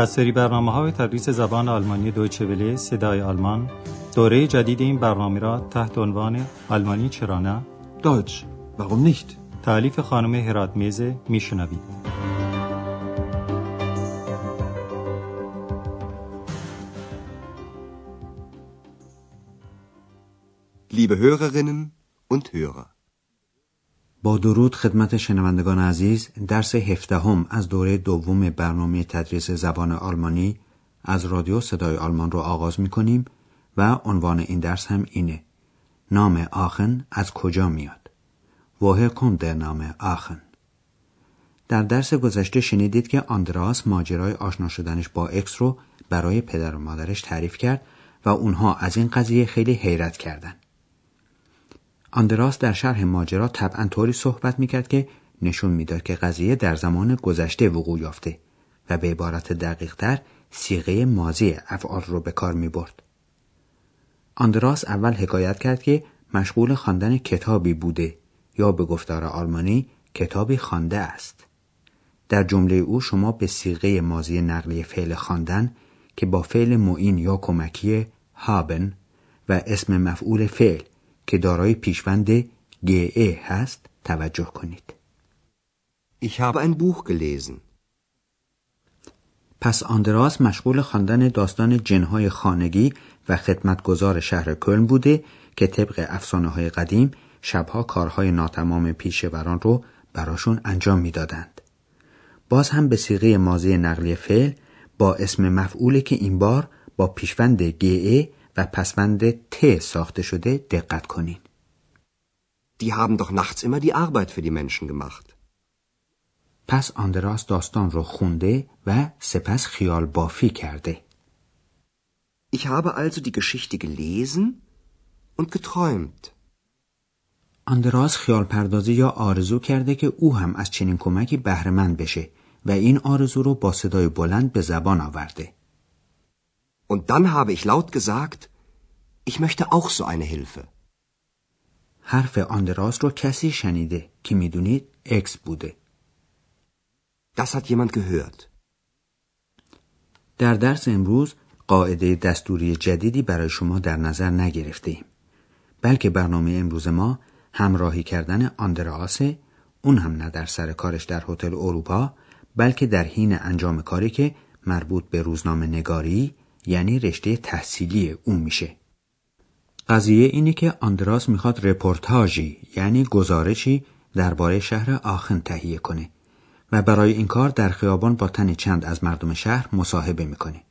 از سری برنامه های تدریس زبان آلمانی دویچه وله صدای آلمان دوره جدید این برنامه را تحت عنوان آلمانی چرا نه Deutsch. Warum nicht? تعلیف خانم هرات میزه میشنوید Liebe Hörerinnen und Hörer. با درود خدمت شنوندگان عزیز درس هفدهم از دوره دوم برنامه تدریس زبان آلمانی از رادیو صدای آلمان را آغاز می کنیم و عنوان این درس هم اینه. نام آخن از کجا میاد؟ واه کن در نام آخن. در درس گذشته شنیدید که آندراس ماجرای آشنا شدنش با اکس رو برای پدر و مادرش تعریف کرد و اونها از این قضیه خیلی حیرت کردند. آندراس در شرح ماجرا طبعا طوری صحبت می‌کرد که نشون می‌داد که قضیه در زمان گذشته وقوع یافته و به عبارت دقیقتر سیغه ماضی افعال رو به کار می برد. آندراس اول حکایت کرد که مشغول خواندن کتابی بوده یا به گفتار آلمانی کتابی خوانده است. در جمله او شما به سیغه ماضی نقلی فعل خواندن که با فعل معین یا کمکی هابن و اسم مفعول فعل که دارای پیشوند گه هست توجه کنید. Ich habe ein Buch gelesen. پس آندراس مشغول خواندن داستان جنهای خانگی و خدمتگزار شهر کلن بوده که طبق افسانه های قدیم شبها کارهای ناتمام پیشوران رو براشون انجام می‌دادند. باز هم به سیغه ماضی نقلی فعل با اسم مفعولی که این بار با پیشوند گه و پسوند ت ساخته شده دقت کنید. Die haben doch nachts immer die Arbeit für die Menschen gemacht. پس آندراس داستان رو خونده و سپس خیال بافی کرده. Ich habe also die Geschichte gelesen und geträumt. آندراس خیال پردازی یا آرزو کرده که او هم از چنین کمکی بهرهمند بشه و این آرزو رو با صدای بلند به زبان آورده. Und dann habe ich laut gesagt, ich möchte auch so eine Hilfe. حرف آندراس رو کسی شنیده که می‌دونید اکس بوده. Das hat jemand gehört. در درس امروز قاعده دستوری جدیدی برای شما در نظر نگرفتیم. بلکه برنامه امروز ما همراهی کردن آندراسه اون هم نه در سر کارش در هتل اروپا بلکه در حین انجام کاری که مربوط به روزنامه نگاری یعنی رشته تحصیلی اون میشه. قضیه اینه که آندراس می‌خواد رپورتاژی یعنی گزارشی درباره شهر آخن تهیه کنه و برای این کار در خیابان با تن چند از مردم شهر مصاحبه می‌کنه.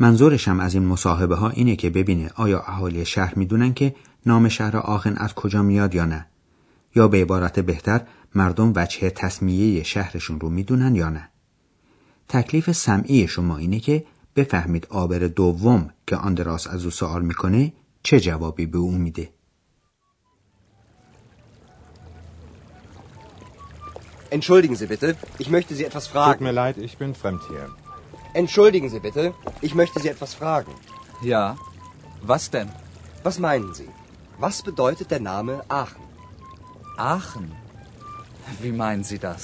منظورش هم از این مصاحبه ها اینه که ببینه آیا اهالی شهر می‌دونن که نام شهر آخن از کجا میاد یا نه یا به عبارت بهتر مردم وجه تصمیه شهرشون رو می‌دونن یا نه تکلیف سمعی شما اینه که بفهمید آبر دوم که آندراس از او سوال می‌کنه چه جوابی به او میده Entschuldigen Sie bitte, ich möchte Sie etwas Tut fragen. mir leid, ich bin fremd hier. Entschuldigen Sie bitte, ich möchte Sie etwas fragen. Ja. Was denn? Was meinen Sie? Was bedeutet der Name Aachen? Aachen. Wie meinen Sie das?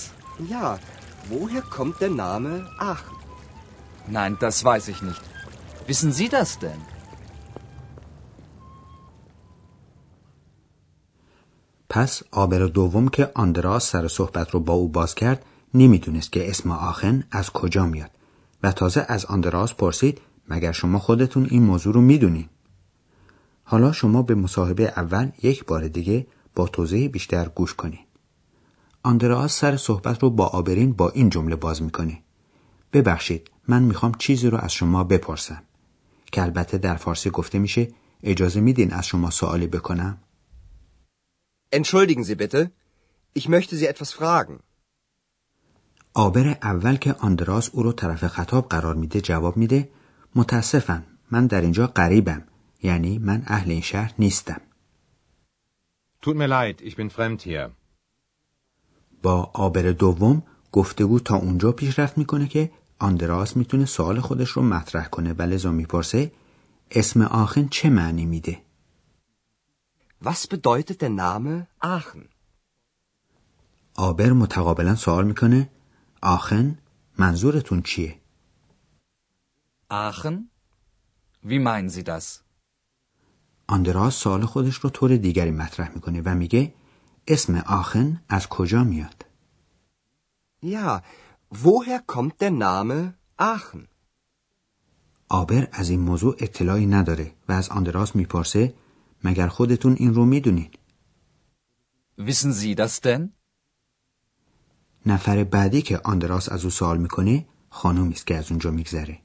Ja, woher kommt der Name Aachen? Nein, das weiß ich nicht. Wissen Sie das denn? پس آبر دوم که آندراس سر صحبت رو با او باز کرد نمی‌دونست که اسم آخن از کجا میاد. و تازه از آندراس پرسید مگر شما خودتون این موضوع رو می‌دونین؟ حالا شما به مصاحبه اول یک بار دیگه با توضیح بیشتر گوش کنین. آندراس سر صحبت رو با آبرین با این جمله باز می‌کنه. ببخشید. من می‌خوام چیزی رو از شما بپرسم که البته در فارسی گفته میشه اجازه میدین از شما سوالی بکنم Entschuldigen Sie bitte, ich möchte Sie etwas fragen. آبر اول که آندراس او رو طرف خطاب قرار میده جواب میده متاسفم من در اینجا غریبم یعنی من اهل این شهر نیستم Tut mir leid, ich bin fremd hier. با آبر دوم گفتگو تا اونجا پیشرفت می‌کنه که آندراس می‌تونه سوال خودش رو مطرح کنه و لذا می‌پرسه اسم آخن چه معنی میده Was bedeutet der Name Aachen? آبر متقابلا سوال می‌کنه آخن منظورتون چیه Aachen? Wie meinen Sie das? آندراس سوال خودش رو طور دیگری مطرح می‌کنه و میگه اسم آخن از کجا میاد؟ Ja, woher kommt der Name Aachen? آبر از این موضوع اطلاعی نداره و از آندراس می‌پرسه مگر خودتون این رو می‌دونین؟ Wissen Sie das denn? نفر بعدی که آندراس از او سوال می‌کنه خانومی است که از اونجا میگذره.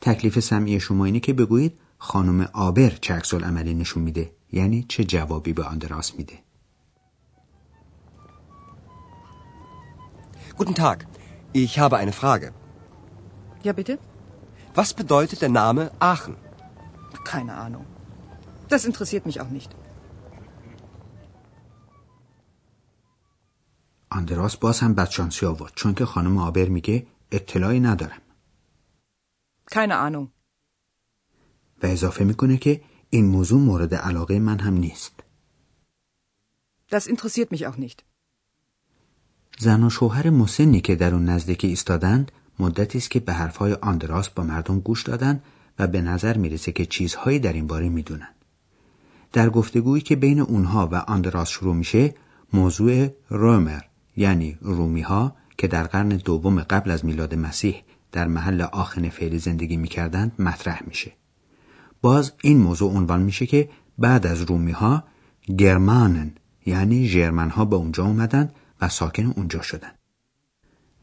تکلیف سمعی شما اینه که بگویید خانم آبر چه عکس عملی نشون میده یعنی چه جوابی به آندراس میده. Guten Tag, ich habe eine Frage. Ja, bitte? Was bedeutet der Name Aachen? Keine Ahnung. Das interessiert mich auch nicht. آندراس باز هم بدشانسی آورد چون که خانم آبر میگه اطلاعی ندارم Keine Ahnung. و اضافه میکنه که این موضوع مورد علاقه من هم نیست. Das interessiert mich auch nicht. زن و شوهر مسنی که در اون نزدیکی ایستادند مدتی است که به حرفهای آندراس با مردم گوش دادند و به نظر می‌رسه که چیزهایی در این باره می‌دونن. در گفتگویی که بین اونها و آندراس شروع میشه موضوع رومر یعنی رومی ها که در قرن دوم قبل از میلاد مسیح در محل آخن فعلی زندگی می‌کردند مطرح میشه. باز این موضوع عنوان میشه که بعد از رومی ها گرمانن یعنی ژرمن ها به اونجا اومدن و ساکن اونجا شدن.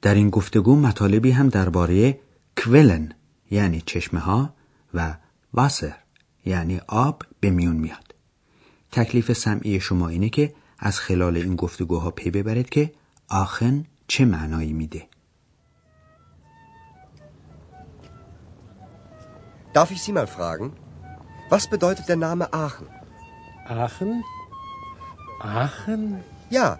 در این گفتگو مطالبی هم درباره کولن یعنی چشمه ها و واسر یعنی آب به میون میاد. تکلیف سمعی شما اینه که از خلال این گفتگوها پی ببرید که آخن چه معنایی میده. Darf ich Sie mal fragen, was bedeutet der Name Aachen? Aachen? Aachen? Ja,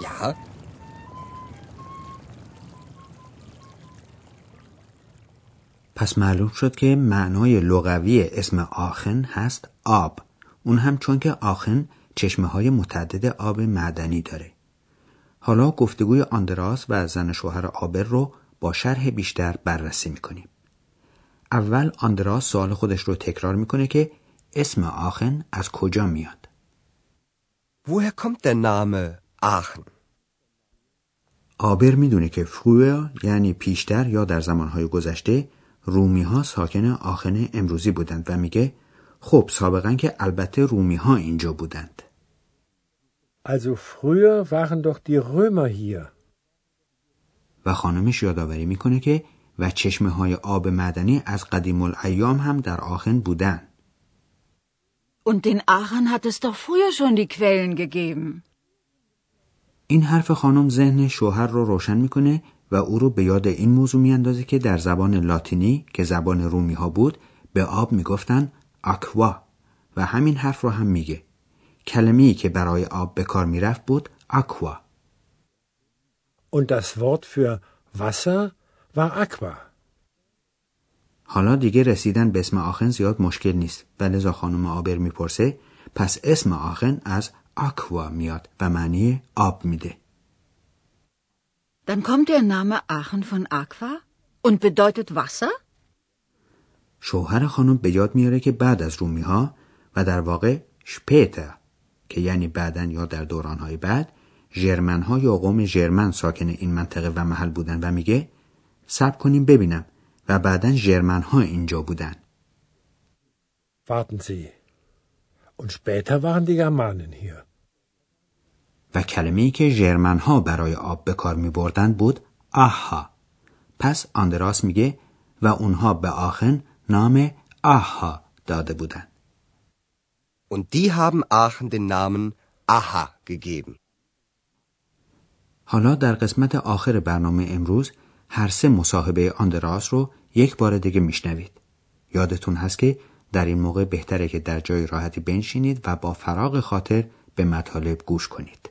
Ja, پس معلوم شد که معنای لغوی اسم آخن هست آب. اون هم چون که آخن چشمه های متعدد آب معدنی داره. حالا گفتگوی آندراس و زن شوهر آبر رو با شرح بیشتر بررسی می‌کنیم. اول آندراس سوال خودش رو تکرار می‌کنه که اسم آخن از کجا میاد؟ Woher kommt der Name? Aachen? آبر می‌دونه که فرویا یعنی پیشتر یا در زمانهای گذشته رومی ها ساکن آخن امروزی بودند و میگه خب سابقا که البته رومی ها اینجا بودند Also früher waren doch die Römer hier. و خانمش یادآوری می‌کنه که و چشمه های آب معدنی از قدیم الایام هم در آخن بودن Und in Aachen hat es doch früher schon die Quellen gegeben. این حرف خانم ذهن شوهر رو روشن می‌کنه و او رو به یاد این موضوع میاندازه که در زبان لاتینی که زبان رومی ها بود به آب می‌گفتن آکوا و همین حرف رو هم میگه کلمه‌ای که برای آب به کار می‌رفت بود آکوا Und das Wort für Wasser war Aqua. حالا دیگه رسیدن به اسم آخن زیاد مشکل نیست و لذا خانم آبر می‌پرسه پس اسم آخن از آکوا میاد و معنی آب میده Dann kommt der Name Aachen von Aqua und bedeutet Wasser? شوهر خانم به یاد میاره که بعد از رومی ها و در واقع شپیتر که یعنی بعدن یا در دورانهای بعد ژرمن ها یا قوم ژرمن ساکن این منطقه و محل بودن و میگه سب کنیم ببینم و بعدا ژرمن ها اینجا بودن Warten Sie. Und später waren die Germanen hier. و کلمه ای که ژرمن ها برای آب به کار می بردند بود آها پس آندراس میگه و اونها به آخن نام آها داده بودند Und die haben Aachen den Namen Aha gegeben. حالا در قسمت آخر برنامه امروز هر سه مصاحبه آندراس رو یک بار دیگه میشنوید یادتون هست که در این موقع بهتره که در جای راحتی بنشینید و با فراغ خاطر به مطالب گوش کنید.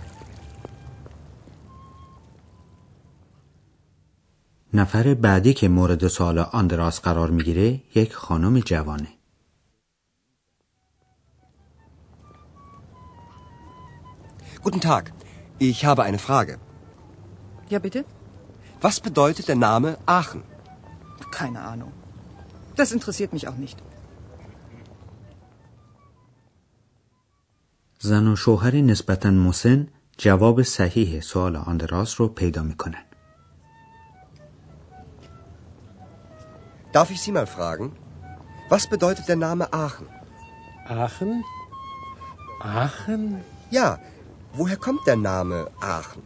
نفر بعدی که مورد سوال آندراس قرار می‌گیره یک خانم جوانه Guten Tag, ich habe eine Frage. Ja, bitte? Was bedeutet der Name Aachen? Keine Ahnung. Das interessiert mich auch nicht. زن و شوهر نسبتا مسن جواب صحیح سوال آندراس رو پیدا می‌کنن Darf ich Sie mal fragen? Was bedeutet der Name Aachen? Aachen? Aachen? Ja, woher kommt der Name Aachen?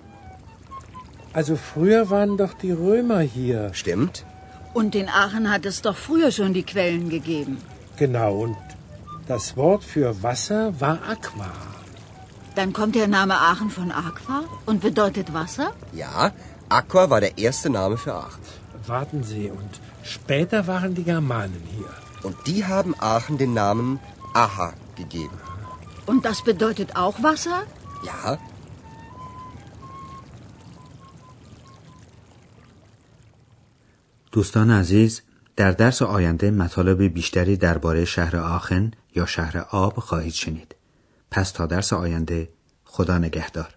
Also früher waren doch die Römer hier. Stimmt? Und in Aachen hat es doch früher schon die Quellen gegeben. Genau, und das Wort für Wasser war Aqua. Dann kommt der Name Aachen von Aqua und bedeutet Wasser? Ja, Aqua war der erste Name für Aachen Warten Sie, und später waren die Germanen hier. Und die haben Aachen den Namen Aha gegeben. Und das bedeutet auch Wasser? Ja, دوستان عزیز در درس آینده مطالب بیشتری درباره شهر آخن یا شهر آب خواهید شنید پس تا درس آینده خدا نگهدار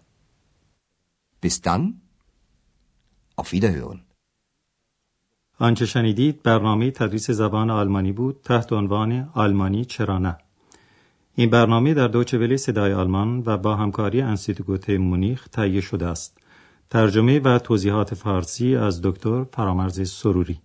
bis dann. Auf Wiederhören. آنچه شنیدید برنامه تدریس زبان آلمانی بود تحت عنوان آلمانی چرا نه. این برنامه در دوچه ولی صدای آلمان و با همکاری انستیتوت مونیخ تهیه شده است. ترجمه و توضیحات فارسی از دکتر فرامرز سروری.